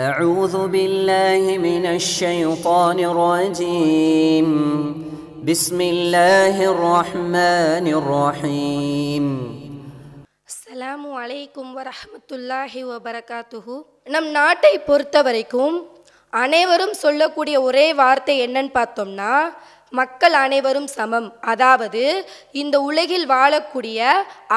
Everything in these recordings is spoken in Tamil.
أعوذ بالله من الشيطان الرجيم بسم الله الرحمن الرحيم அஸ்ஸலாமு அலைக்கும் வரஹ்மத்துல்லாஹி வபரகாத்துஹு நம் நாட்டை பொறுத்த வரைக்கும் அனைவரும் சொல்லக்கூடிய ஒரே வார்த்தை என்னன்னு பார்த்தோம்னா மக்கள் அனைவரும் சமம். அதாவது இந்த உலகில் வாழக்கூடிய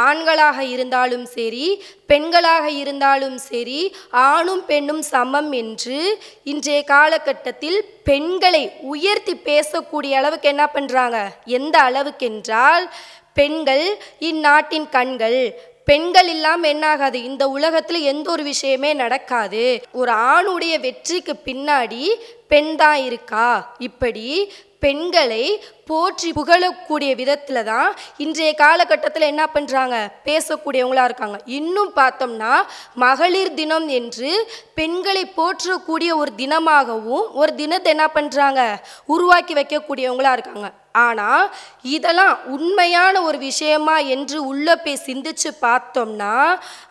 ஆண்களாக இருந்தாலும் சரி பெண்களாக இருந்தாலும் சரி ஆணும் பெண்ணும் சமம் என்று இன்றைய காலகட்டத்தில் பெண்களை உயர்த்தி பேசக்கூடிய அளவுக்கு என்ன பண்ணுறாங்க எந்த அளவுக்கென்றால் பெண்கள் இந்நாட்டின் கண்கள். பெண்கள் இல்லாமல் என்னாகாது? இந்த உலகத்தில் எந்த ஒரு விஷயமே நடக்காது. ஒரு ஆணுடைய வெற்றிக்கு பின்னாடி பெண்தான் இருக்கா இப்படி பெண்களை போற்றி புகழக்கூடிய விதத்தில் தான் இன்றைய காலகட்டத்தில் என்ன பண்ணுறாங்க பேசக்கூடியவங்களாக இருக்காங்க. இன்னும் பார்த்தோம்னா மகளிர் தினம் என்று பெண்களை போற்றக்கூடிய ஒரு தினமாகவும் ஒரு தினத்தை என்ன பண்ணுறாங்க உருவாக்கி வைக்கக்கூடியவங்களாக இருக்காங்க. ஆனால் இதெல்லாம் உண்மையான ஒரு விஷயமா என்று உள்ள போய் சிந்திச்சு பார்த்தோம்னா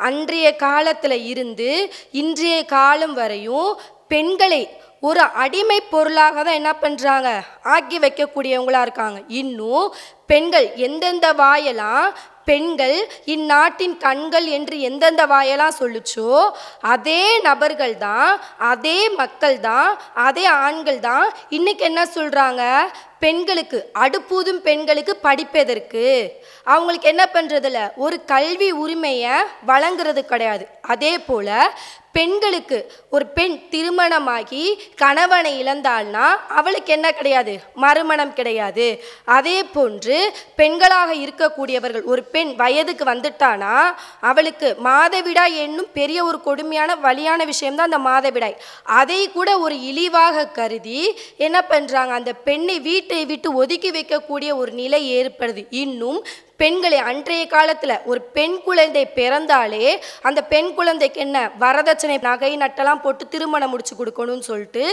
அன்றைய காலத்தில் இருந்து இன்றைய காலம் வரையும் பெண்களை ஒரு அடிமை பொருளாக தான் என்ன பண்ணுறாங்க ஆக்கி வைக்கக்கூடியவங்களாக இருக்காங்க. இன்னும் பெண்கள் எந்தெந்த வாயெல்லாம் பெண்கள் இந்நாட்டின் கண்கள் என்று எந்தெந்த வாயெல்லாம் சொல்லுச்சோ அதே நபர்கள் தான் அதே மக்கள் தான் அதே ஆண்கள் தான் இன்னைக்கு என்ன சொல்கிறாங்க பெண்களுக்கு அடுப்பூதும் பெண்களுக்கு படிப்பதற்கு அவங்களுக்கு என்ன பண்ணுறதில்ல ஒரு கல்வி உரிமையை வழங்குறது கிடையாது. அதே போல் பெண்களுக்கு ஒரு பெண் திருமணமாகி கணவனை இழந்தாள்னா அவளுக்கு என்ன கிடையாது? மறுமணம் கிடையாது. அதே போன்று பெண்களாக இருக்கக்கூடியவர்கள் ஒரு பெண் வயதுக்கு வந்துட்டானா அவளுக்கு மாதவிடாய் என்னும் பெரிய ஒரு கொடுமையான வலியான விஷயம்தான் அந்த மாதவிடாய். அதை கூட ஒரு இழிவாக கருதி என்ன பண்ணுறாங்க அந்த பெண்ணை வீட்டு விட்டு ஒதுக்கி வைக்கக்கூடிய ஒரு நிலை ஏற்படுது. இன்னும் பெண்களை அன்றைய காலத்தில் ஒரு பெண் குழந்தை பிறந்தாலே அந்த பெண் குழந்தைக்கு என்ன? வரதட்சணை நகை நட்டெல்லாம் போட்டு திருமணம் முடிச்சு கொடுக்கணும்னு சொல்லிட்டு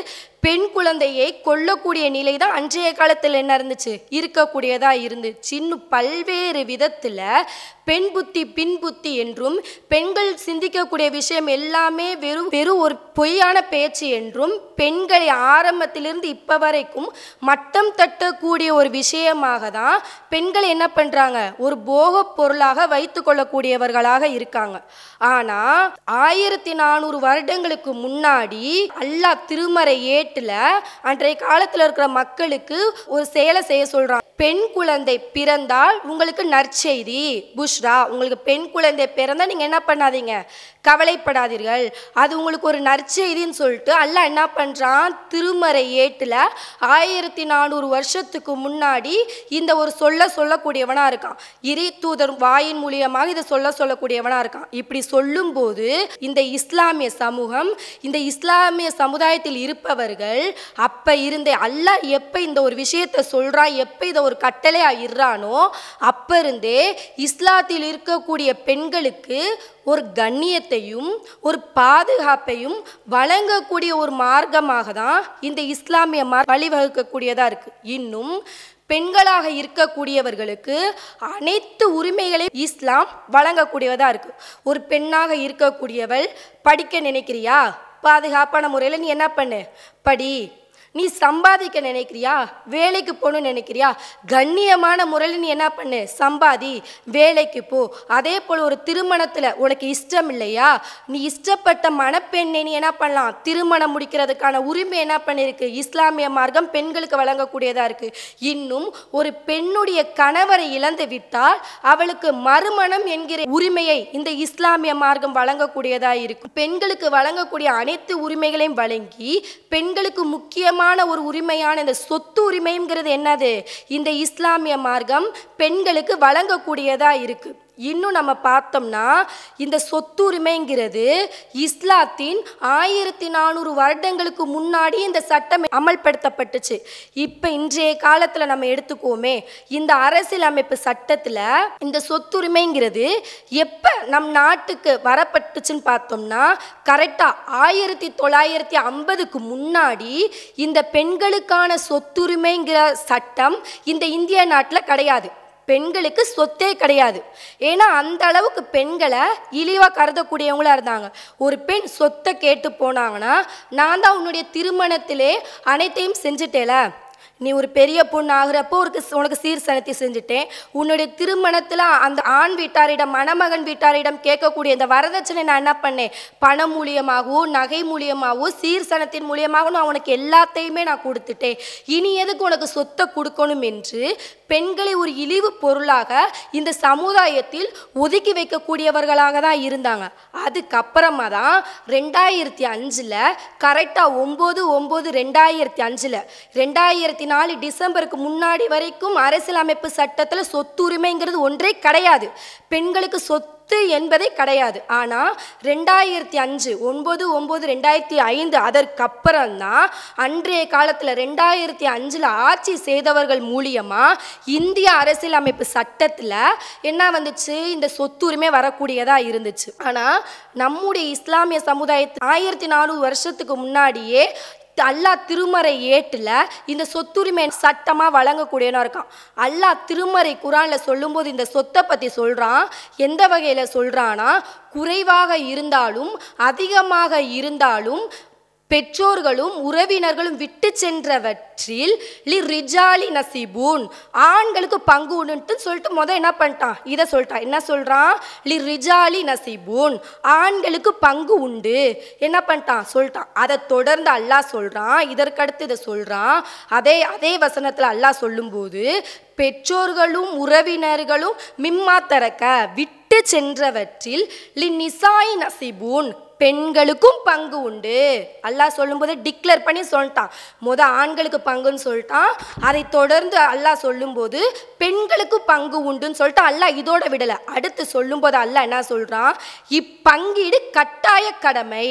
பெண் குழந்தையை கொல்லக்கூடிய நிலை தான் அன்றைய காலத்தில் என்ன இருந்துச்சு? இருக்கக்கூடியதா இருந்துச்சு இன்னும் பல்வேறு விதத்தில் பெண் புத்தி பின் புத்தி என்றும் பெண்கள் சிந்திக்கக்கூடிய விஷயம் எல்லாமே வெறும் வெறும் ஒரு பொய்யான பேச்சு என்றும் பெண்களை ஆரம்பத்திலிருந்து இப்போ வரைக்கும் மட்டம் தட்டக்கூடிய ஒரு விஷயமாக தான் பெண்கள் என்ன பண்ணுறாங்க ஒரு போகப் பொருளாக வைத்து கொள்ளக்கூடியவர்களாக இருக்காங்க. ஆனால் ஆயிரத்தி நானூறு வருடங்களுக்கு முன்னாடி அல்லாஹ் திருமறை ஏட்டில் அன்றைய காலத்தில் இருக்கிற மக்களுக்கு ஒரு செயலை செய்ய சொல்கிறான் பெண் குழந்தை பிறந்தால் உங்களுக்கு நற்செய்தி. புஷ்ரா உங்களுக்கு பெண் குழந்தை பிறந்தால் நீங்கள் என்ன பண்ணாதீங்க. கவலைப்படாதீர்கள். அது உங்களுக்கு ஒரு நற்செய்தின்னு சொல்லிட்டு அல்ல என்ன பண்ணுறான் திருமறை ஏட்டில் ஆயிரத்தி நானூறு வருஷத்துக்கு முன்னாடி இந்த ஒரு சொல்ல சொல்லக்கூடியவனாக இருக்கான். இறை தூதர் வாயின் மூலியமாக இதை சொல்ல சொல்லக்கூடியவனாக இருக்கான். இப்படி சொல்லும்போது இந்த இஸ்லாமிய சமூகம் இந்த இஸ்லாமிய சமுதாயத்தில் இருப்பவர்கள் அப்போ இருந்தே அல்லாஹ் எப்போ இந்த ஒரு விஷயத்தை சொல்கிறான் எப்போ இதை ஒரு கட்டளையாக இறானோ அப்போ இருந்தே இஸ்லாத்தில் இருக்கக்கூடிய பெண்களுக்கு ஒரு கண்ணியத்தையும் ஒரு பாதுகாப்பையும் வழங்கக்கூடிய ஒரு மார்க்கமாக தான் இந்த இஸ்லாமிய மார் வழிவகுக்கக்கூடியதாக இருக்குது இன்னும் பெண்களாக இருக்கக்கூடியவர்களுக்கு அனைத்து உரிமைகளையும் இஸ்லாம் வழங்கக்கூடியதாக இருக்குது ஒரு பெண்ணாக இருக்கக்கூடியவள் படிக்க நினைக்கிறியா? பாதுகாப்பான முறையில் நீ என்ன பண்ணு? படி. நீ சம்பாதிக்க நினைக்கிறியா? வேலைக்கு போகணும்னு நினைக்கிறியா? கண்ணியமான முறையில் நீ என்ன பண்ணு? சம்பாதி வேலைக்கு போ. அதே போல் ஒரு திருமணத்தில் உனக்கு இஷ்டம் இல்லையா? நீ இஷ்டப்பட்ட மணப்பெண்ணை நீ என்ன பண்ணலாம்? திருமணம் முடிக்கிறதுக்கான உரிமை என்ன பண்ணியிருக்கு இஸ்லாமிய மார்க்கம் பெண்களுக்கு வழங்கக்கூடியதாக இருக்குது இன்னும் ஒரு பெண்ணுடைய கணவரை இழந்து விட்டால் அவளுக்கு மறுமணம் என்கிற உரிமையை இந்த இஸ்லாமிய மார்க்கம் வழங்கக்கூடியதாக இருக்கும் பெண்களுக்கு வழங்கக்கூடிய அனைத்து உரிமைகளையும் வழங்கி பெண்களுக்கு முக்கியமாக முக்கியமான ஒரு உரிமையான இந்த சொத்து உரிமைங்கிறது என்னது? இந்த இஸ்லாமிய மார்க்கம் பெண்களுக்கு வழங்கக்கூடியதாக இருக்கு. இன்னும் நம்ம பார்த்தோம்னா இந்த சொத்துரிமைங்கிறது இஸ்லாத்தின் ஆயிரத்தி நானூறு வருடங்களுக்கு முன்னாடி இந்த சட்டம் அமல்படுத்தப்பட்டுச்சு. இப்போ இன்றைய காலத்தில் நம்ம எடுத்துக்கோமே இந்த அரசியலமைப்பு சட்டத்தில் இந்த சொத்துரிமைங்கிறது எப்போ நம் நாட்டுக்கு வரப்பட்டுச்சுன்னு பார்த்தோம்னா கரெக்டாக ஆயிரத்தி தொள்ளாயிரத்தி ஐம்பதுக்கு முன்னாடி இந்த பெண்களுக்கான சொத்துரிமைங்கிற சட்டம் இந்த இந்திய நாட்டில் கிடையாது. பெண்களுக்கு சொத்தே கிடையாது. ஏன்னா அந்த அளவுக்கு பெண்களை இழிவாக கருதக்கூடியவங்களாக இருந்தாங்க. ஒரு பெண் சொத்தை கேட்டு போனாங்கன்னா நான் தான் உன்னுடைய திருமணத்திலே அனைத்தையும் செஞ்சுட்டேல? நீ ஒரு பெரிய பொண்ணு ஆகுறப்போ ஒரு உனக்கு சீர் சனத்தி செஞ்சுட்டேன். உன்னுடைய திருமணத்தில் அந்த ஆண் வீட்டாரிடம் மணமகன் வீட்டாரிடம் கேட்கக்கூடிய இந்த வரதட்சணை நான் என்ன பண்ணேன்? பணம் மூலியமாகவும் நகை மூலியமாகவும் சீர் சனத்தின் மூலியமாகவும் நான் உனக்கு எல்லாத்தையுமே நான் கொடுத்துட்டேன். இனி எதுக்கு உனக்கு சொத்தை கொடுக்கணும் என்று பெண்களை ஒரு இழிவு பொருளாக இந்த சமுதாயத்தில் ஒதுக்கி வைக்கக்கூடியவர்களாக தான் இருந்தாங்க. அதுக்கப்புறமா தான் ரெண்டாயிரத்தி அஞ்சில் கரெக்டாக ஒம்பது ஒம்பது ரெண்டாயிரத்தி அஞ்சில். ரெண்டாயிரத்தி நாலு டிசம்பருக்கு முன்னாடி வரைக்கும் அரசியலமைப்பு சட்டத்தில் சொத்துரிமைங்கிறது ஒன்றே கிடையாது. பெண்களுக்கு சொத்து என்பதே கிடையாது. ஆனால் ரெண்டாயிரத்தி அஞ்சு ஒன்பது ஒம்பது ரெண்டாயிரத்தி ஐந்து அதற்கப்புறம் தான் அன்றைய காலத்தில் ரெண்டாயிரத்தி அஞ்சில் ஆட்சி செய்தவர்கள் மூலியமாக இந்திய அரசியலமைப்பு சட்டத்தில் என்ன வந்துச்சு? இந்த சொத்துரிமை வரக்கூடியதாக இருந்துச்சு. ஆனால் நம்முடைய இஸ்லாமிய சமுதாயத்து ஆயிரத்தி நானூறு வருஷத்துக்கு முன்னாடியே அல்லாஹ் திருமறை ஏட்டில் இந்த சொத்துரிமை சட்டமாக வழங்கக்கூடியனா இருக்கான். அல்லாஹ் திருமறை குரானில் சொல்லும்போது இந்த சொத்தை பற்றி சொல்கிறான் எந்த வகையில் சொல்கிறான்னா குறைவாக இருந்தாலும் அதிகமாக இருந்தாலும் பெற்றோர்களும் உறவினர்களும் விட்டு சென்றவற்றில் லி ரிஜாலி நசிபூன். ஆண்களுக்கு பங்கு உண்டுன்ட்டு சொல்லிட்டு முத என்ன பண்ணிட்டான்? இதை சொல்லிட்டான். என்ன சொல்கிறான் லி ரிஜாலி நசிபூன். ஆண்களுக்கு பங்கு உண்டு. என்ன பண்ணிட்டான்? சொல்லிட்டான். அதை தொடர்ந்து அல்லாஹ் சொல்கிறான் இதற்கடுத்து இதை சொல்கிறான் அதே அதே வசனத்தில் அல்லாஹ் சொல்லும்போது பெற்றோர்களும் உறவினர்களும் மிம்மாத்தரக்க விட்டு சென்றவற்றில் லி நிசாய் நசிபூன் பெண்களுக்கும் பங்கு உண்டு. அல்லாஹ் சொல்லும்போது டிக்ளேர் பண்ணி சொல்லிட்டான். முத ஆண்களுக்கு பங்குன்னு சொல்லிட்டான். அதை தொடர்ந்து அல்லாஹ் சொல்லும்போது பெண்களுக்கு பங்கு உண்டுன்னு சொல்லிட்டு அல்லாஹ் இதோட விடலை. அடுத்து சொல்லும்போது அல்லாஹ் என்ன சொல்கிறான் இப்பங்கீடு கட்டாய கடமை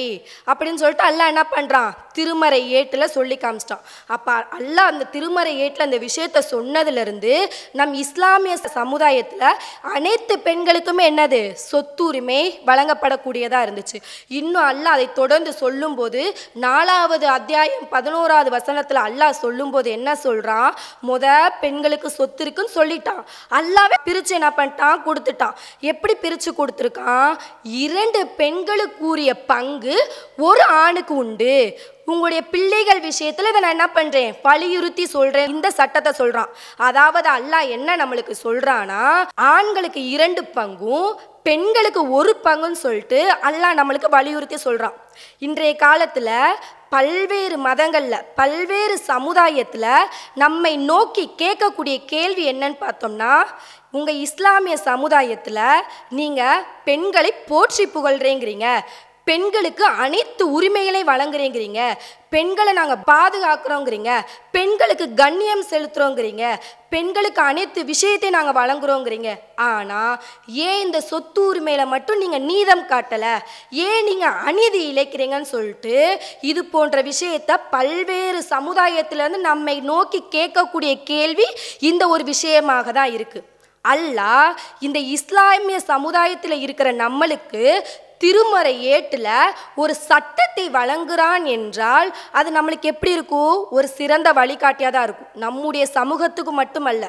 அப்படின்னு சொல்லிட்டு அல்லாஹ் என்ன பண்ணுறான் திருமறை ஏட்டில் சொல்லி காமிச்சிட்டான். அப்போ அல்லாஹ் அந்த திருமறை ஏட்டில் அந்த விஷயத்த சொன்னதுலேருந்து நம் இஸ்லாமிய சமுதாயத்தில் அனைத்து பெண்களுக்குமே என்னது? சொத்துரிமை வழங்கப்படக்கூடியதாக இருந்துச்சு. இன்னும் அல்லாஹ் அதை தொடர்ந்து சொல்லும்போது நாலாவது அத்தியாயம் பதினோராவது வசனத்தில் அல்லாஹ் சொல்லும்போது என்ன சொல்கிறான் முத பெண்களுக்கு சொத்து இருக்குன்னு சொல்லிட்டான். அல்லாவே பிரித்து என்ன பண்ணிட்டான்? கொடுத்துட்டான். எப்படி பிரித்து கொடுத்துருக்கான்? இரண்டு பெண்களுக்குரிய பங்கு ஒரு ஆணுக்கு உண்டு. உங்களுடைய பிள்ளைகள் விஷயத்தில் இதை நான் என்ன பண்ணுறேன் வலியுறுத்தி சொல்கிறேன் இந்த சட்டத்தை சொல்கிறான் அதாவது அல்லாஹ் என்ன நம்மளுக்கு சொல்கிறான்னா ஆண்களுக்கு இரண்டு பங்கும் பெண்களுக்கு ஒரு பங்குன்னு சொல்லிட்டு அல்லாஹ் நம்மளுக்கு வலியுறுத்தி சொல்கிறான் இன்றைய காலத்தில் பல்வேறு மதங்களில் பல்வேறு சமுதாயத்தில் நம்மை நோக்கி கேட்கக்கூடிய கேள்வி என்னன்னு பார்த்தோம்னா உங்கள் இஸ்லாமிய சமுதாயத்தில் நீங்கள் பெண்களை போற்றி புகழ்கிறேங்கிறீங்க பெண்களுக்கு அனைத்து உரிமைகளை வழங்குறேங்கிறீங்க. பெண்களை நாங்கள் பாதுகாக்கிறோங்கிறீங்க. பெண்களுக்கு கண்ணியம் செலுத்துகிறோங்கிறீங்க பெண்களுக்கு அனைத்து விஷயத்தையும் நாங்கள் வழங்குறோங்கிறீங்க. ஆனால் ஏன் இந்த சொத்து உரிமையில் மட்டும் நீங்கள் நீதம் காட்டலை? ஏன் நீங்கள் அநீதி இழைக்கிறீங்கன்னு சொல்லிட்டு இது போன்ற விஷயத்த பல்வேறு சமுதாயத்திலேருந்து நம்மை நோக்கி கேட்கக்கூடிய கேள்வி இந்த ஒரு விஷயமாக தான் இருக்குது அல்லாஹ் இந்த இஸ்லாமிய சமுதாயத்தில் இருக்கிற நம்மளுக்கு திருமறை ஏட்டில் ஒரு சட்டத்தை வழங்குறான் என்றால் அது நம்மளுக்கு எப்படி இருக்கும்? ஒரு சிறந்த வழிகாட்டியாக தான் இருக்கும். நம்முடைய சமூகத்துக்கு மட்டுமல்ல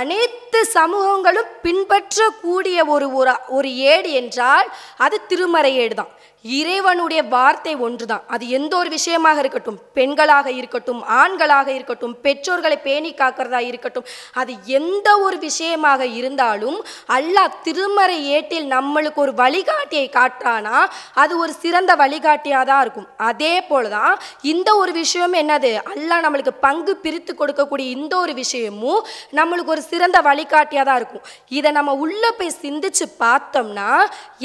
அனைத்து சமூகங்களும் பின்பற்றக்கூடிய ஒரு ஒரு ஒரு ஏடு என்றால் அது திருமறை ஏடு தான் இறைவனுடைய வார்த்தை ஒன்றுதான். அது எந்த ஒரு விஷயமாக இருக்கட்டும் பெண்களாக இருக்கட்டும் ஆண்களாக இருக்கட்டும் பெற்றோர்களை பேணி காக்கிறதா இருக்கட்டும் அது எந்த ஒரு விஷயமாக இருந்தாலும் அல்லாஹ் திருமறை ஏட்டில் நம்மளுக்கு ஒரு வழிகாட்டியை காட்டுறானா அது ஒரு சிறந்த வழிகாட்டியாக தான் இருக்கும். அதே போல தான் இந்த ஒரு விஷயம் என்னது? அல்லாஹ் நம்மளுக்கு பங்கு பிரித்து கொடுக்கக்கூடிய இந்த ஒரு விஷயமும் நம்மளுக்கு ஒரு சிறந்த வழிகாட்டியாக தான் இருக்கும். இதை நம்ம உள்ளே போய் சிந்திச்சு பார்த்தோம்னா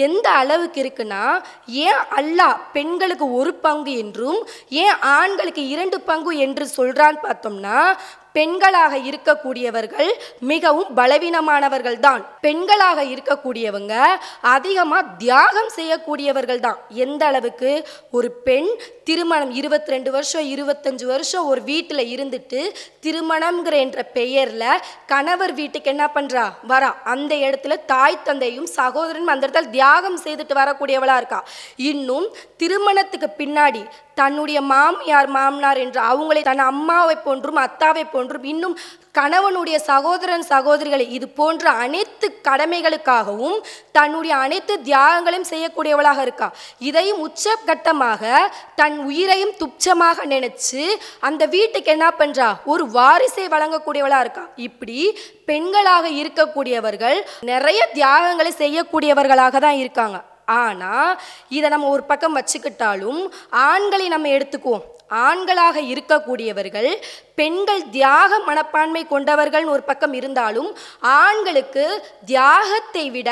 எந்த அளவுக்கு இருக்குன்னா ஏன் அல்லாஹ் பெண்களுக்கு ஒரு பங்கு என்றும் ஏன் ஆண்களுக்கு இரண்டு பங்கு என்று சொல்கிறான்னு பார்த்தோம்னா பெண்களாக இருக்கக்கூடியவர்கள் மிகவும் பலவீனமானவர்கள் தான் பெண்களாக இருக்கக்கூடியவங்க அதிகமாக தியாகம் செய்யக்கூடியவர்கள் தான் எந்த அளவுக்கு? ஒரு பெண் திருமணம் இருபத்தி ரெண்டு வருஷம் இருபத்தஞ்சு வருஷம் ஒரு வீட்டில் இருந்துட்டு திருமணம்ங்கிற என்ற பெயரில் கணவர் வீட்டுக்கு என்ன பண்ணுறா வரா. அந்த இடத்துல தாய் தந்தையும் சகோதரனும் அந்த இடத்துல தியாகம் செய்துட்டு வரக்கூடியவளாக இருக்கா. இன்னும் திருமணத்துக்கு பின்னாடி தன்னுடைய மாமியார் மாமனார் என்று அவங்களை தன் அம்மாவை போன்றும் அத்தாவை போன்றும் இன்னும் கணவனுடைய சகோதரன் சகோதரிகளை இது போன்ற அனைத்து கடமைகளுக்காகவும் தன்னுடைய அனைத்து தியாகங்களையும் செய்யக்கூடியவளாக இருக்கா. இதையும் உச்சகட்டமாக தன் உயிரையும் துச்சமாக நினைச்சு அந்த வீட்டுக்கு என்ன பண்றா? ஒரு வாரிசை வழங்கக்கூடியவளா இருக்கா. இப்படி பெண்களாக இருக்கக்கூடியவர்கள் நிறைய தியாகங்களை செய்யக்கூடியவர்களாக தான் இருக்காங்க. ஆனால் இதை நம்ம ஒரு பக்கம் வச்சுக்கிட்டாலும் ஆண்களை நம்ம எடுத்துக்குவோம். ஆண்களாக இருக்கக்கூடியவர்கள் பெண்கள் தியாக மனப்பான்மை கொண்டவர்கள்னு ஒரு பக்கம் இருந்தாலும் ஆண்களுக்கு தியாகத்தை விட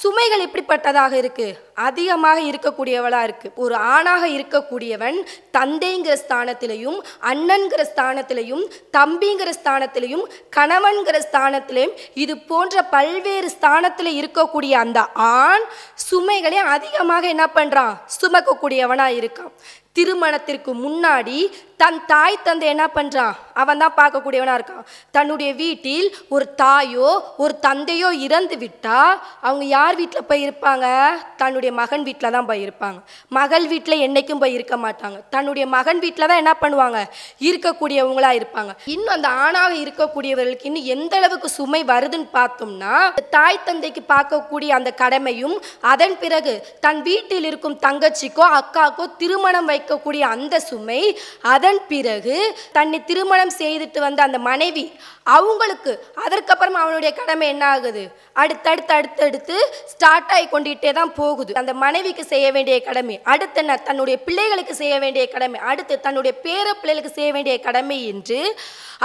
சுமைகள் எப்படிப்பட்டதாக இருக்குது அதிகமாக இருக்கக்கூடியவளாக இருக்குது ஒரு ஆணாக இருக்கக்கூடியவன் தந்தைங்கிற ஸ்தானத்திலையும் அண்ணன்கிற ஸ்தானத்திலையும் தம்பிங்கிற ஸ்தானத்திலையும் கணவன்கிற ஸ்தானத்திலையும் இது போன்ற பல்வேறு ஸ்தானத்தில் இருக்கக்கூடிய அந்த ஆண் சுமைகளை அதிகமாக என்ன பண்ணுறான் சுமக்கக்கூடியவனாக இருக்கான். திருமணத்திற்கு முன்னாடி தன் தாய் தந்தை என்ன பண்றான்? அவன் தான் பார்க்கக்கூடியவனா இருக்கான். தன்னுடைய வீட்டில் ஒரு தாயோ ஒரு தந்தையோ இறந்து விட்டால் அவங்க யார் வீட்டில் போய் இருப்பாங்க? தன்னுடைய மகன் வீட்டில் தான் போய் இருப்பாங்க. மகள் வீட்டில் என்னைக்கும் போய் இருக்க மாட்டாங்க. தன்னுடைய மகன் வீட்டில் தான் என்ன பண்ணுவாங்க? இருக்கக்கூடியவங்களா இருப்பாங்க. இன்னும் அந்த ஆணாக இருக்கக்கூடியவர்களுக்கு இன்னும் எந்த அளவுக்கு சுமை வருதுன்னு பார்த்தோம்னா தாய் தந்தைக்கு பார்க்கக்கூடிய அந்த கடமையும் அதன் பிறகு தன் வீட்டில் இருக்கும் தங்கச்சிக்கோ அக்காக்கோ திருமணம் வைக்கக்கூடிய அந்த சுமை அதை அதன் பிறகு தன்னை திருமணம் செய்துட்டு வந்த அந்த மனைவி அவங்களுக்கு அதற்கப்புறம் அவனுடைய கடமை என்ன ஆகுது? அடுத்தடுத்து அடுத்தடுத்து ஸ்டார்ட் ஆகி கொண்டுகிட்டே தான் போகுது. அந்த மனைவிக்கு செய்ய வேண்டிய கடமை அடுத்து என்ன? தன்னுடைய பிள்ளைகளுக்கு செய்ய வேண்டிய கடமை அடுத்து தன்னுடைய பேர பிள்ளைகளுக்கு செய்ய வேண்டிய கடமை என்று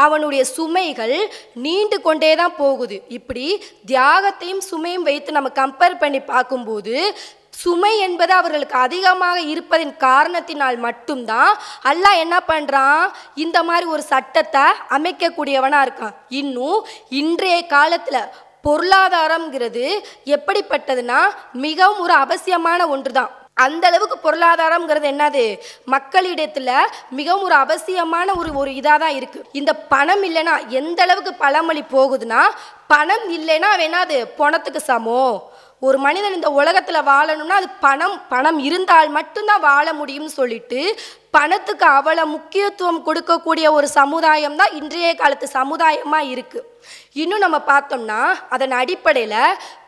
அவனுடைய சுமைகள் நீண்டு கொண்டே தான் போகுது. இப்படி தியாகத்தையும் சுமையும் வைத்து நம்ம கம்பேர் பண்ணி பார்க்கும்போது சுமை என்பது அவர்களுக்கு அதிகமாக இருப்பதின் காரணத்தினால் மட்டும்தான் அல்லாஹ் என்ன பண்ணுறான் இந்த மாதிரி ஒரு சட்டத்தை அமைக்கக்கூடியவனாக இருக்கான். இன்னும் இன்றைய காலத்தில் பொருளாதாரம்ங்கிறது எப்படிப்பட்டதுன்னா மிகவும் ஒரு அவசியமான ஒன்று தான் அந்த அளவுக்கு பொருளாதாரம்ங்கிறது என்னது? மக்களிடத்துல மிகவும் ஒரு அவசியமான ஒரு ஒரு இதாக தான் இருக்கு. இந்த பணம் இல்லைன்னா எந்த அளவுக்கு பழமொழி போகுதுன்னா பணம் இல்லைன்னா வேணாது என்னது? பணத்துக்கு சமம். ஒரு மனிதன் இந்த உலகத்தில் வாழணும்னா அது பணம் பணம் இருந்தால் மட்டும்தான் வாழ முடியும்னு சொல்லிட்டு பணத்துக்கு அவ்வளோ முக்கியத்துவம் கொடுக்கக்கூடிய ஒரு சமுதாயம் தான் இன்றைய காலத்து சமுதாயமாக இருக்குது இன்னும் நம்ம பார்த்தோம்னா அதன் அடிப்படையில்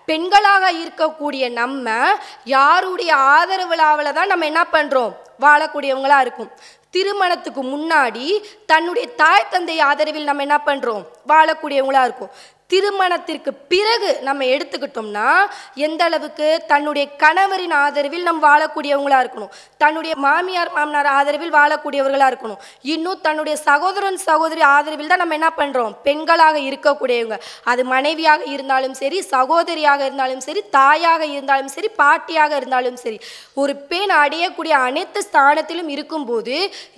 பெண்களாக இருக்கக்கூடிய நம்ம யாருடைய ஆதரவுலாவில் தான் நம்ம என்ன பண்ணுறோம் வாழக்கூடியவங்களாக இருக்கும். திருமணத்துக்கு முன்னாடி தன்னுடைய தாய் தந்தை ஆதரவில் நம்ம என்ன பண்ணுறோம் வாழக்கூடியவங்களாக இருக்கும். திருமணத்திற்கு பிறகு நம்ம எடுத்துக்கிட்டோம்னா எந்த அளவுக்கு தன்னுடைய கணவரின் ஆதரவில் நம்ம வாழக்கூடியவங்களா இருக்கணும். தன்னுடைய மாமியார் மாமனார் ஆதரவில் வாழக்கூடியவர்களா இருக்கணும். இன்னும் தன்னுடைய சகோதரன் சகோதரி ஆதரவில் தான் நம்ம என்ன பண்றோம்? பெண்களாக இருக்கக்கூடியவங்க. அது மனைவியாக இருந்தாலும் சரி சகோதரியாக இருந்தாலும் சரி தாயாக இருந்தாலும் சரி பாட்டியாக இருந்தாலும் சரி. ஒரு பெண் அடையக்கூடிய அனைத்து ஸ்தானத்திலும் இருக்கும்போது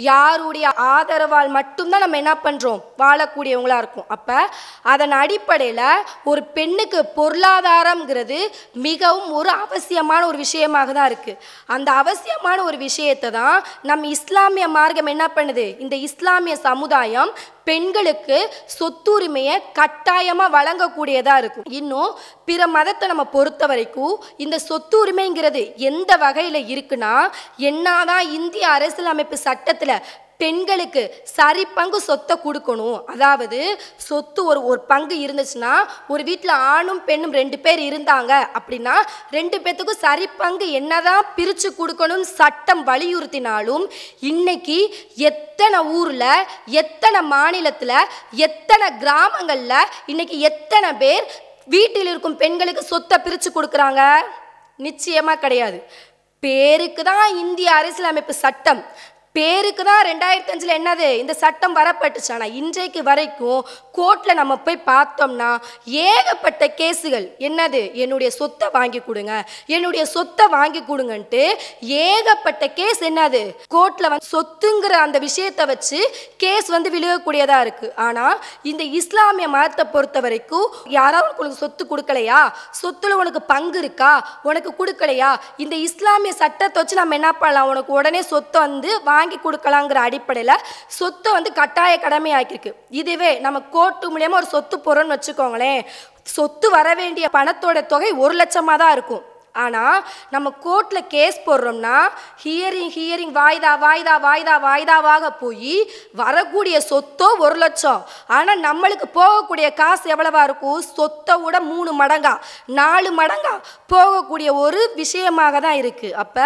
யாருடைய ஆதரவால் மட்டும்தான் நம்ம என்ன பண்றோம்? வாழக்கூடியவங்களா இருக்கும். அப்ப அதன் அடிப்படையில் ஒரு பெண்ணுக்கு பொருளாதாரம்ங்கிறது மிகவும் ஒரு அவசியமான ஒரு விஷயமாக தான் இருக்குது அந்த அவசியமான ஒரு விஷயத்தை தான் நம்ம இஸ்லாமிய மார்க்கம் என்ன பண்ணுது? இந்த இஸ்லாமிய சமுதாயம் பெண்களுக்கு சொத்துரிமையை கட்டாயமாக வழங்கக்கூடியதாக இருக்கும். இன்னும் பிற மதத்தை நம்ம பொறுத்த வரைக்கும் இந்த சொத்துரிமைங்கிறது எந்த வகையில் இருக்குன்னா என்னதான் இந்திய அரசியலமைப்பு சட்டத்தில் பெண்களுக்கு சரி பங்கு சொத்தை கொடுக்கணும். அதாவது சொத்து ஒரு ஒரு பங்கு இருந்துச்சுன்னா ஒரு வீட்டில் ஆணும் பெண்ணும் ரெண்டு பேர் இருந்தாங்க அப்படின்னா ரெண்டு பேர்த்துக்கும் சரி பங்கு என்னதான் பிரித்து கொடுக்கணும்னு சட்டம் வலியுறுத்தினாலும் இன்னைக்கு எத்தனை ஊரில் எத்தனை மாநிலத்தில் எத்தனை கிராமங்களில் இன்னைக்கு எத்தனை பேர் வீட்டில் இருக்கும் பெண்களுக்கு சொத்தை பிரித்து கொடுக்குறாங்க? நிச்சயமாக கிடையாது. பேருக்கு தான் இந்திய அரசியலமைப்பு சட்டம். பேருக்கு தான் ரெண்டாயிரத்தி அஞ்சில் என்னது? இந்த சட்டம் வரப்பட்டுச்சு. ஆனால் இன்றைக்கு வரைக்கும் கோர்ட்டில் நம்ம போய் பார்த்தோம்னா ஏகப்பட்ட கேஸுகள். என்னது? என்னுடைய சொத்தை வாங்கி கொடுங்க. என்னுடைய சொத்தை வாங்கி கொடுங்கன்ட்டு ஏகப்பட்ட கேஸ் என்னது? கோர்ட்டில் வந்து சொத்துங்கிற அந்த விஷயத்தை வச்சு கேஸ் வந்து விழுகக்கூடியதாக இருக்குது ஆனால் இந்த இஸ்லாமிய மதத்தை பொறுத்த வரைக்கும் யாராவது உனக்கு சொத்து கொடுக்கலையா? சொத்தில் உனக்கு பங்கு இருக்கா? உனக்கு கொடுக்கலையா? இந்த இஸ்லாமிய சட்டத்தை வச்சு நம்ம என்ன பண்ணலாம்? உனக்கு உடனே சொத்தை வந்து வாங்கி வாங்கி கொடுக்கலாங்கிற அடிப்படையில் சொத்தை வந்து கட்டாய கடமையாக்கியிருக்கு. இதுவே நம்ம கோர்ட்டு மூலியமாக ஒரு சொத்து போகிறோன்னு வச்சுக்கோங்களேன். சொத்து வர வேண்டிய பணத்தோட தொகை ஒரு லட்சமாக தான் இருக்கும். ஆனால் நம்ம கோர்ட்டில் கேஸ் போடுறோம்னா ஹியரிங் ஹியரிங் வாய்தா வாய்தா வாய்தா வாய்தாவாக போய் வரக்கூடிய சொத்தோ ஒரு லட்சம். ஆனால் நம்மளுக்கு போகக்கூடிய காசு எவ்வளவா இருக்கும்? சொத்தை விட மூணு மடங்கா நாலு மடங்கா போகக்கூடிய ஒரு விஷயமாக தான் இருக்குது அப்போ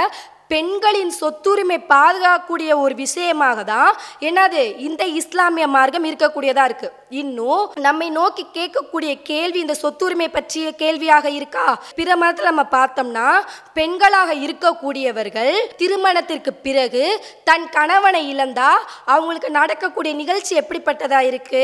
பெண்களின் சொத்துரிமை பாதுகாக்கக்கூடிய ஒரு விஷயமாக தான் என்னது இந்த இஸ்லாமிய மார்க்கம் இருக்கக்கூடியதா இருக்கு. இன்னும் நம்மை நோக்கி கேட்கக்கூடிய கேள்வி இந்த சொத்துரிமை பற்றிய கேள்வியாக இருக்கா? பிற மதத்தில் நம்ம பார்த்தோம்னா பெண்களாக இருக்கக்கூடியவர்கள் திருமணத்திற்கு பிறகு தன் கணவனை இழந்தா அவங்களுக்கு நடக்கக்கூடிய நிகழ்ச்சி எப்படிப்பட்டதா இருக்கு?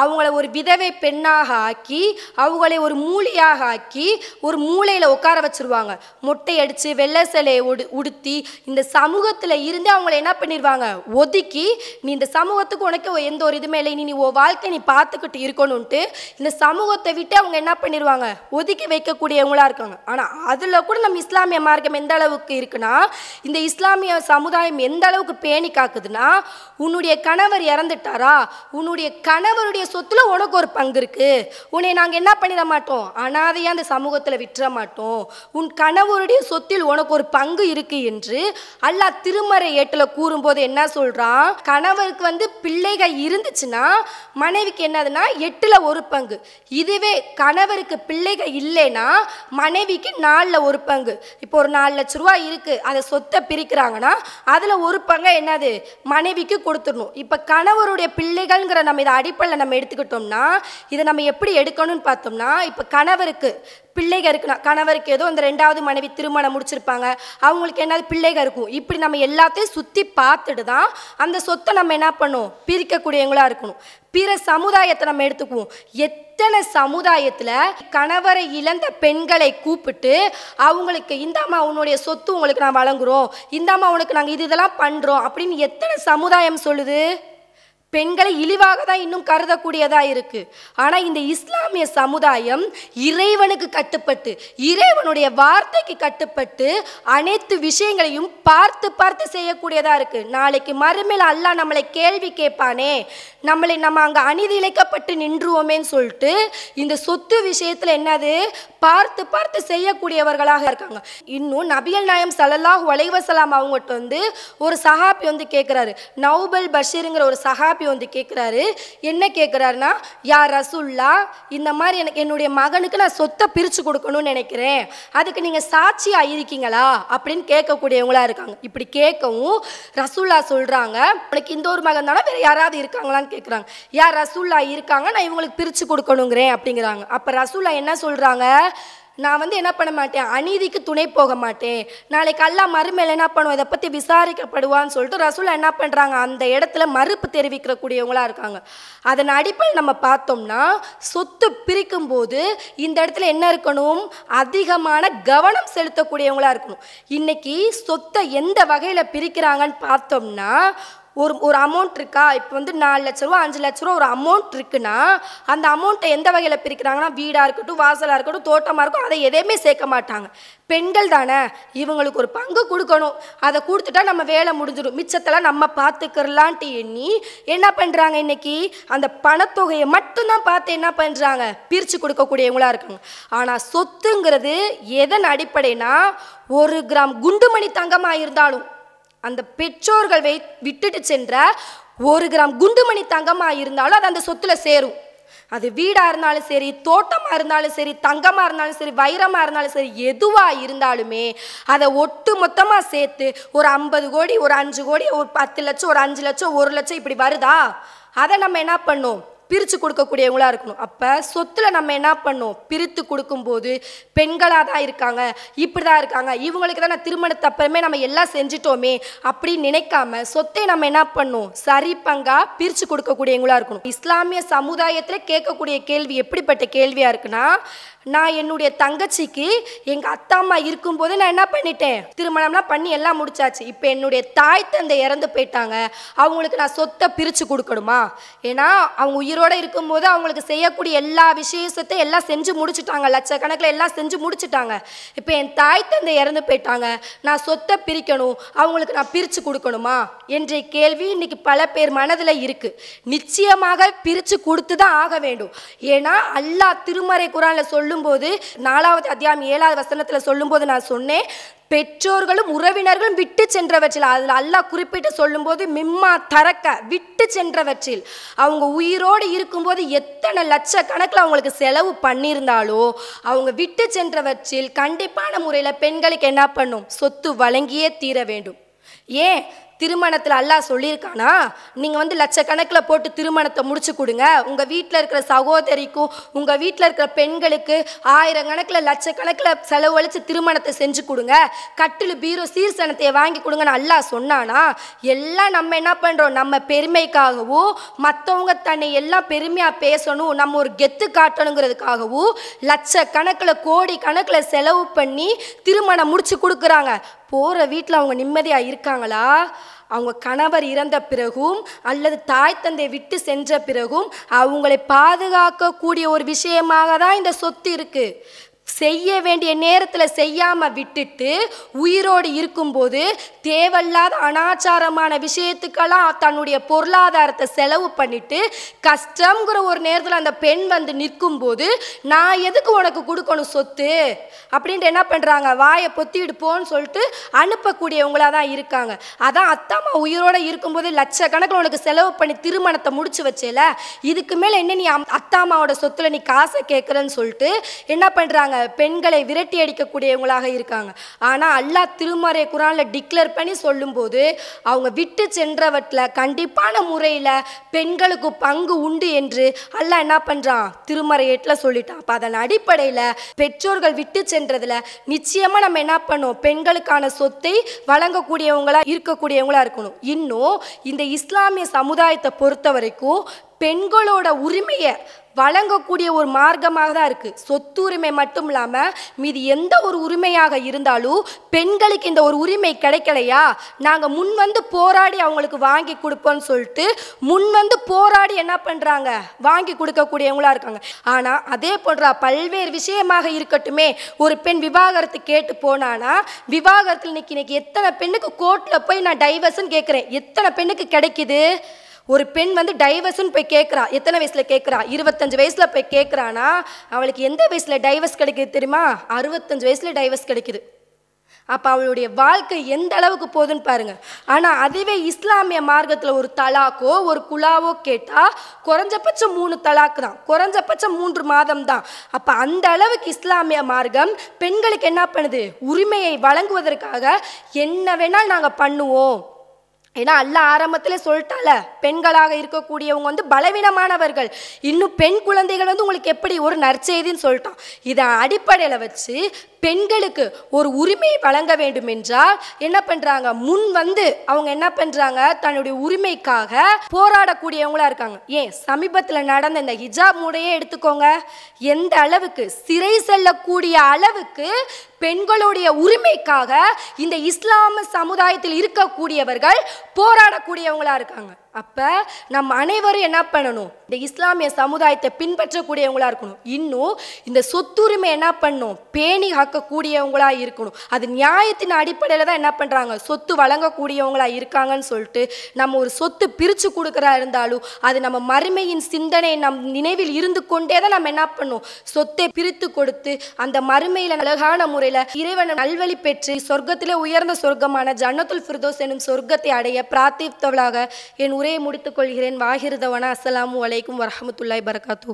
அவங்கள ஒரு விதவை பெண்ணாக ஆக்கி அவங்களை ஒரு மூலியாக ஆக்கி ஒரு மூலையில உட்கார வச்சிருவாங்க. மொட்டை அடிச்சு வெள்ளை சிலையை உடு உடுத்து இந்த சமூகத்தில் இருந்து அவங்கள என்ன பண்ணிடுவாங்க ஒதுக்கி நீ இந்த சமூகத்துக்கு உனக்கு எந்த ஒரு இதுமே இல்லை நீ நீ உன் வாழ்க்கை நீ பார்த்துக்கிட்டு இருக்கணும்ன்ட்டு இந்த சமூகத்தை விட்டு அவங்க என்ன பண்ணிடுவாங்க ஒதுக்கி வைக்கக்கூடியவங்களா இருக்காங்க. ஆனால் அதில் கூட நம்ம இஸ்லாமிய மார்க்கம் எந்த அளவுக்கு இருக்குன்னா இந்த இஸ்லாமிய சமுதாயம் எந்த அளவுக்கு பேணி காக்குதுன்னா உன்னுடைய கணவர் இறந்துட்டாரா? உன்னுடைய கணவருடைய சொத்துல உனக்கு ஒரு பங்கு இருக்கு. உன்னை நாங்கள் என்ன பண்ணிட மாட்டோம்? அனாதையாக அந்த சமூகத்தில் விட்டுற மாட்டோம். உன் கணவருடைய சொத்தில் உனக்கு ஒரு பங்கு இருக்கு என்று அல்லாஹ் திருமறை ஏட்டில் கூறும்போது என்ன சொல்கிறான் கணவருக்கு வந்து பிள்ளைகள் இருந்துச்சுன்னா மனைவிக்கு என்னதுன்னா எட்டில் ஒரு பங்கு. இதுவே கணவருக்கு பிள்ளைகள் இல்லைன்னா மனைவிக்கு நாலில் ஒரு பங்கு. இப்போ ஒரு நாலு லட்ச ரூபா இருக்குது அதை சொத்தை பிரிக்கிறாங்கன்னா அதில் ஒரு பங்கை என்னது? மனைவிக்கு கொடுத்துடணும். இப்போ கணவருடைய பிள்ளைகள்ங்கிற நம்ம இதை அடிப்படையில் நம்ம எடுத்துக்கிட்டோம்னா இதை நம்ம எப்படி எடுக்கணும்னு பார்த்தோம்னா இப்போ கணவருக்கு பிள்ளைகள் இருக்குன்னா கணவருக்கு ஏதோ இந்த ரெண்டாவது மனைவி திருமணம் முடிச்சிருப்பாங்க. அவங்களுக்கு என்னது பிள்ளைகள் இருக்கும். இப்படி நம்ம எல்லாத்தையும் சுற்றி பார்த்துட்டு தான் அந்த சொத்தை நம்ம என்ன பண்ணும் பிரிக்கக்கூடியவங்களாக இருக்கணும். பிற சமுதாயத்தை நம்ம எடுத்துக்குவோம். எத்தனை சமுதாயத்தில் கணவரை இழந்த பெண்களை கூப்பிட்டு அவங்களுக்கு இந்தாம்மா உன்னுடைய சொத்து உங்களுக்கு நான் வழங்குறோம். இந்தாம்மா உனக்கு நாங்கள் இது இதெல்லாம் பண்ணுறோம் அப்படின்னு எத்தனை சமுதாயம் சொல்லுது? பெண்களை இழிவாக தான் இன்னும் கருதக்கூடியதாக இருக்குது ஆனால் இந்த இஸ்லாமிய சமுதாயம் இறைவனுக்கு கட்டுப்பட்டு இறைவனுடைய வார்த்தைக்கு கட்டுப்பட்டு அனைத்து விஷயங்களையும் பார்த்து பார்த்து செய்யக்கூடியதாக இருக்குது நாளைக்கு மறுமையில் அல்லாஹ் நம்மளை கேள்வி கேட்பானே நம்மளை நம்ம அங்கே அநீதி இழைக்கப்பட்டு நின்றுவோமேன்னு சொல்லிட்டு இந்த சொத்து விஷயத்தில் என்னது? பார்த்து பார்த்து செய்யக்கூடியவர்களாக இருக்காங்க. இன்னும் நபியல் நாயம் சலல்லாஹ் அலைவசலாம் அவங்ககிட்ட வந்து ஒரு சஹாபி வந்து கேட்குறாரு நௌபல் பஷீருங்கிற ஒரு சஹாபி வந்து கேட்குறாரு என்ன கேட்குறாருன்னா யா ரசுல்லா இந்த மாதிரி எனக்கு என்னுடைய மகனுக்கு நான் சொத்தை பிரித்து கொடுக்கணும்னு நினைக்கிறேன். அதுக்கு நீங்கள் சாட்சியாக இருக்கீங்களா? அப்படின்னு கேட்கக்கூடியவங்களா இருக்காங்க. இப்படி கேட்கவும் ரசுல்லா சொல்கிறாங்க உனக்கு இந்த ஒரு மகன் தானே? வேறு யாராவது இருக்காங்களான்னு கேட்குறாங்க யார் ரசுல்லா இருக்காங்க நான் இவங்களுக்கு பிரித்து கொடுக்கணுங்கிறேன் அப்படிங்கிறாங்க. அப்போ ரசுல்லா என்ன சொல்கிறாங்க நான் வந்து என்ன பண்ண மாட்டேன்? அநீதிக்கு துணை போக மாட்டேன். நாளைக்கு அல்லா மறுமையில் என்ன பண்ணுவோம் இதை பற்றி விசாரிக்கப்படுவான்னு சொல்லிட்டு ரசூலா என்ன பண்ணுறாங்க அந்த இடத்துல மறுப்பு தெரிவிக்கக்கூடியவங்களாக இருக்காங்க. அதன் அடிப்படையில் நம்ம பார்த்தோம்னா சொத்து பிரிக்கும் போது இந்த இடத்துல என்ன இருக்கணும்? அதிகமான கவனம் செலுத்தக்கூடியவங்களாக இருக்கணும். இன்னைக்கு சொத்தை எந்த வகையில் பிரிக்கிறாங்கன்னு பார்த்தோம்னா ஒரு ஒரு அமௌண்ட் இருக்கா? இப்போ வந்து நாலு லட்ச ரூபா அஞ்சு லட்ச ரூபா ஒரு அமௌண்ட் இருக்குன்னா அந்த அமௌண்ட்டை எந்த வகையில் பிரிக்கிறாங்கன்னா வீடாக இருக்கட்டும் வாசலாக இருக்கட்டும் தோட்டமாக இருக்கும் அதை எதையுமே சேர்க்க மாட்டாங்க. பெண்கள் தானே இவங்களுக்கு ஒரு பங்கு கொடுக்கணும். அதை கொடுத்துட்டா நம்ம வேலை முடிஞ்சிடும். மிச்சத்தெல்லாம் நம்ம பார்த்துக்கிறலான்ட்டு எண்ணி என்ன பண்ணுறாங்க இன்னைக்கு? அந்த பணத்தொகையை மட்டும்தான் பார்த்து என்ன பண்ணுறாங்க பிரித்து கொடுக்கக்கூடியவங்களா இருக்காங்க. ஆனால் சொத்துங்கிறது எதன் அடிப்படைனா ஒரு கிராம் குண்டுமணி தங்கமாக இருந்தாலும் அந்த பெற்றோர்கள் வை விட்டுட்டு சென்ற ஒரு கிராம் குண்டுமணி தங்கமாக இருந்தாலும் அது அந்த சொத்தில் சேரும். அது வீடாக இருந்தாலும் சரி தோட்டமாக இருந்தாலும் சரி தங்கமாக இருந்தாலும் சரி வைரமாக இருந்தாலும் சரி எதுவாக இருந்தாலுமே அதை ஒட்டு மொத்தமாக சேர்த்து ஒரு ஐம்பது கோடி ஒரு அஞ்சு கோடி ஒரு பத்து லட்சம் ஒரு அஞ்சு லட்சம் ஒரு லட்சம் இப்படி வருதா? அதை நம்ம என்ன பண்ணோம்? பிரித்து கொடுக்கக்கூடியவங்களா இருக்கணும். அப்போ சொத்தில் நம்ம என்ன பண்ணோம்? பிரித்து கொடுக்கும்போது பெண்களாக தான் இருக்காங்க இப்படி தான் இருக்காங்க இவங்களுக்கு தான் நான் திருமணத்து அப்புறமே நம்ம எல்லாம் செஞ்சிட்டோமே அப்படின்னு நினைக்காம சொத்தை நம்ம என்ன பண்ணோம்? சரி பங்கா பிரித்து கொடுக்கக்கூடியவங்களாக இருக்கணும். இஸ்லாமிய சமுதாயத்தில் கேட்கக்கூடிய கேள்வி எப்படிப்பட்ட கேள்வியாக இருக்குன்னா நான் என்னுடைய தங்கச்சிக்கு எங்கள் அத்தா அம்மா இருக்கும்போது நான் என்ன பண்ணிட்டேன்? திருமணம்லாம் பண்ணி எல்லாம் முடிச்சாச்சு. இப்போ என்னுடைய தாய் தந்தை இறந்து போயிட்டாங்க. அவங்களுக்கு நான் சொத்தை பிரித்து கொடுக்கணுமா? ஏன்னா அவங்க உயிரோடு இருக்கும்போது அவங்களுக்கு செய்யக்கூடிய எல்லா விசேஷத்தையும் எல்லாம் செஞ்சு முடிச்சுட்டாங்க. லட்சக்கணக்கில் எல்லாம் செஞ்சு முடிச்சுட்டாங்க. இப்போ என் தாய் தந்தை இறந்து போயிட்டாங்க. நான் சொத்தை பிரிக்கணும். அவங்களுக்கு நான் பிரித்து கொடுக்கணுமா? என்ற கேள்வி இன்னைக்கு பல பேர் மனதில் இருக்குது நிச்சயமாக பிரித்து கொடுத்து தான் ஆக வேண்டும். ஏன்னா அல்லாஹ் திருமறை குரானில் சொல்லும் சொல்லும்போது நாலாவது அத்தியாயம் ஏழாவது வசனத்தில் சொல்லும்போது நான் சொன்னேன் பெற்றோர்களும் உறவினர்களும் விட்டு சென்றவற்றில் அதில் அல்லாஹ் குறிப்பிட்டு சொல்லும்போது மிம்மா தரக்க விட்டு சென்றவற்றில். அவங்க உயிரோடு இருக்கும்போது எத்தனை லட்சக்கணக்கில் அவங்களுக்கு செலவு பண்ணியிருந்தாலோ அவங்க விட்டு சென்றவற்றில் கண்டிப்பான முறையில் பெண்களுக்கு என்ன பண்ணும்? சொத்து வழங்கியே தீர வேண்டும். ஏன்? திருமணத்தில் அல்லாஹ் சொல்லியிருக்கானா? நீங்கள் வந்து லட்சக்கணக்கில் போட்டு திருமணத்தை முடிச்சு கொடுங்க. உங்கள் வீட்டில் இருக்கிற சகோதரிக்கும் உங்கள் வீட்டில் இருக்கிற பெண்களுக்கு ஆயிரம் கணக்கில் லட்சக்கணக்கில் செலவழித்து திருமணத்தை செஞ்சு கொடுங்க. கட்டில் பீரோ சீர்சனத்தை வாங்கி கொடுங்கன்னு அல்லாஹ் சொன்னானா? எல்லாம் நம்ம என்ன பண்ணுறோம் நம்ம பெருமைக்காகவும் மற்றவங்க தன்னை எல்லாம் பெருமையாக பேசணும் நம்ம ஒரு கெத்து காட்டணுங்கிறதுக்காகவும் லட்சக்கணக்கில் கோடி கணக்கில் செலவு பண்ணி திருமணம் முடிச்சு கொடுக்குறாங்க. போகிற வீட்டில் அவங்க நிம்மதியாக இருக்காங்களா? அவங்க கணவர் இறந்த பிறகும் அல்லது தாய் தந்தை விட்டு சென்ற பிறகும் அவங்களை பாதுகாக்கக்கூடிய ஒரு விஷயமாக தான் இந்த சொத்து இருக்குது செய்ய வேண்டிய நேரத்தில் செய்யாமல் விட்டுட்டு உயிரோடு இருக்கும்போது தேவையில்லாத அனாச்சாரமான விஷயத்துக்கெல்லாம் தன்னுடைய பொருளாதாரத்தை செலவு பண்ணிட்டு கஷ்டங்கிற ஒரு நேரத்தில் அந்த பெண் வந்து நிற்கும்போது நான் எதுக்கு உனக்கு கொடுக்கணும் சொத்து? அப்படின்ட்டு என்ன பண்ணுறாங்க வாயை பொத்திட்டு போன்னு சொல்லிட்டு அனுப்பக்கூடியவங்களாக தான் இருக்காங்க. அதான் அத்தாம்மா உயிரோடு இருக்கும்போது லட்சக்கணக்கில் உனக்கு செலவு பண்ணி திருமணத்தை முடிச்சு வச்சேல இதுக்கு மேலே என்ன நீ அம்- சொத்தில் நீ காசை கேட்குறன்னு சொல்லிட்டு என்ன பண்ணுறாங்க பெண்களை விரட்டி அடிக்கக்கூடியவங்களாக இருக்காங்க. ஆனால் அல்லாஹ் திருமறை குரானில் டிக்ளேர் பண்ணி சொல்லும்போது அவங்க விட்டு சென்றவற்றில் கண்டிப்பான முறையில் பெண்களுக்கு பங்கு உண்டு என்று அல்லாஹ் என்ன பண்ணுறான் திருமறை எட்டில் சொல்லிட்டான். அப்போ அதன் அடிப்படையில் பெற்றோர்கள் விட்டு சென்றதில் நிச்சயமாக நம்ம என்ன பண்ணோம்? பெண்களுக்கான சொத்தை வழங்கக்கூடியவங்களாக இருக்கக்கூடியவங்களாக இருக்கணும். இன்னும் இந்த இஸ்லாமிய சமுதாயத்தை பொறுத்த வரைக்கும் பெண்களோட உரிமையை வழங்கக்கூடிய ஒரு மார்க்கமாக தான் இருக்குது சொத்துரிமை மட்டும் இல்லாமல் மீதி எந்த ஒரு உரிமையாக இருந்தாலும் பெண்களுக்கு இந்த ஒரு உரிமை கிடைக்கலையா? நாங்கள் முன் வந்து போராடி அவங்களுக்கு வாங்கி கொடுப்போம்னு சொல்லிட்டு முன் வந்து போராடி என்ன பண்ணுறாங்க வாங்கி கொடுக்கக்கூடியவங்களா இருக்காங்க. ஆனால் அதே போன்ற பல்வேறு விஷயமாக இருக்கட்டுமே ஒரு பெண் விவாகரத்து கேட்டு போனானா விவாகரத்தில் இன்னைக்கு இன்னைக்கு எத்தனை பெண்ணுக்கு கோர்ட்டில் போய் நான் டைவர்ஸ்ன்னு கேட்குறேன் எத்தனை பெண்ணுக்கு கிடைக்குது? ஒரு பெண் வந்து டைவர்ஸ்னு போய் கேட்குறா எத்தனை வயசில் கேட்குறா இருபத்தஞ்சு வயசில் போய் கேட்குறானா அவளுக்கு எந்த வயசில் டைவர்ஸ் கிடைக்குது தெரியுமா? அறுபத்தஞ்சு வயசில் டைவர்ஸ் கிடைக்குது. அப்போ அவளுடைய வாழ்க்கை எந்த அளவுக்கு போகுதுன்னு பாருங்க. ஆனால் அதுவே இஸ்லாமிய மார்க்கத்தில் ஒரு தலாக்கோ ஒரு குழாவோ கேட்டால் குறைஞ்சபட்சம் மூணு தலாக்கு தான். குறைஞ்சபட்சம் மூன்று மாதம் தான். அப்போ அந்த அளவுக்கு இஸ்லாமிய மார்க்கம் பெண்களுக்கு என்ன பண்ணுது? உரிமையை வழங்குவதற்காக என்ன வேணாலும் நாங்கள் பண்ணுவோம். ஏன்னா அல்ல ஆரம்பத்தில் சொல்லிட்டால பெண்களாக இருக்கக்கூடியவங்க வந்து பலவீனமானவர்கள். இன்னும் பெண் குழந்தைகள் வந்து உங்களுக்கு எப்படி ஒரு நற்செய்தின்னு சொல்லிட்டான். இதை அடிப்படையில் வச்சு பெண்களுக்கு ஒரு உரிமை வழங்க வேண்டும் என்றால் என்ன பண்ணுறாங்க முன் வந்து அவங்க என்ன பண்ணுறாங்க தன்னுடைய உரிமைக்காக போராடக்கூடியவங்களா இருக்காங்க. ஏன்? சமீபத்தில் நடந்த இந்த ஹிஜாப் முறையே எடுத்துக்கோங்க. எந்த அளவுக்கு சிறை செல்லக்கூடிய அளவுக்கு பெண்களுடைய உரிமைக்காக இந்த இஸ்லாம சமுதாயத்தில் இருக்கக்கூடியவர்கள் போராடக்கூடியவங்களா இருக்காங்க. அப்போ நம்ம அனைவரும் என்ன பண்ணணும்? இந்த இஸ்லாமிய சமுதாயத்தை பின்பற்றக்கூடியவங்களாக இருக்கணும். இன்னும் இந்த சொத்துரிமை என்ன பண்ணணும் பேணி காக்கக்கூடியவங்களாக இருக்கணும். அது நியாயத்தின் அடிப்படையில் தான் என்ன பண்ணுறாங்க சொத்து வழங்கக்கூடியவங்களாக இருக்காங்கன்னு சொல்லிட்டு நம்ம ஒரு சொத்து பிரித்து கொடுக்குறா இருந்தாலும் அது நம்ம மறுமையின் சிந்தனை நம் நினைவில் இருந்து கொண்டே தான் நம்ம என்ன பண்ணணும் சொத்தை பிரித்து கொடுத்து அந்த மருமையில் அழகான முறையில் இறைவன் நல்வழி பெற்று சொர்க்கத்திலே உயர்ந்த சொர்க்கமான ஜன்னத்துல் ஃபிர்தோஸ் எனும் சொர்க்கத்தை அடைய பிரார்த்தித்தவளாக என் உரையை முடித்துக் கொள்கிறேன். வாகிருதவன அஸ்ஸலாமு அலைக்கும் வரஹமத்துல்லாய் பரகாத்து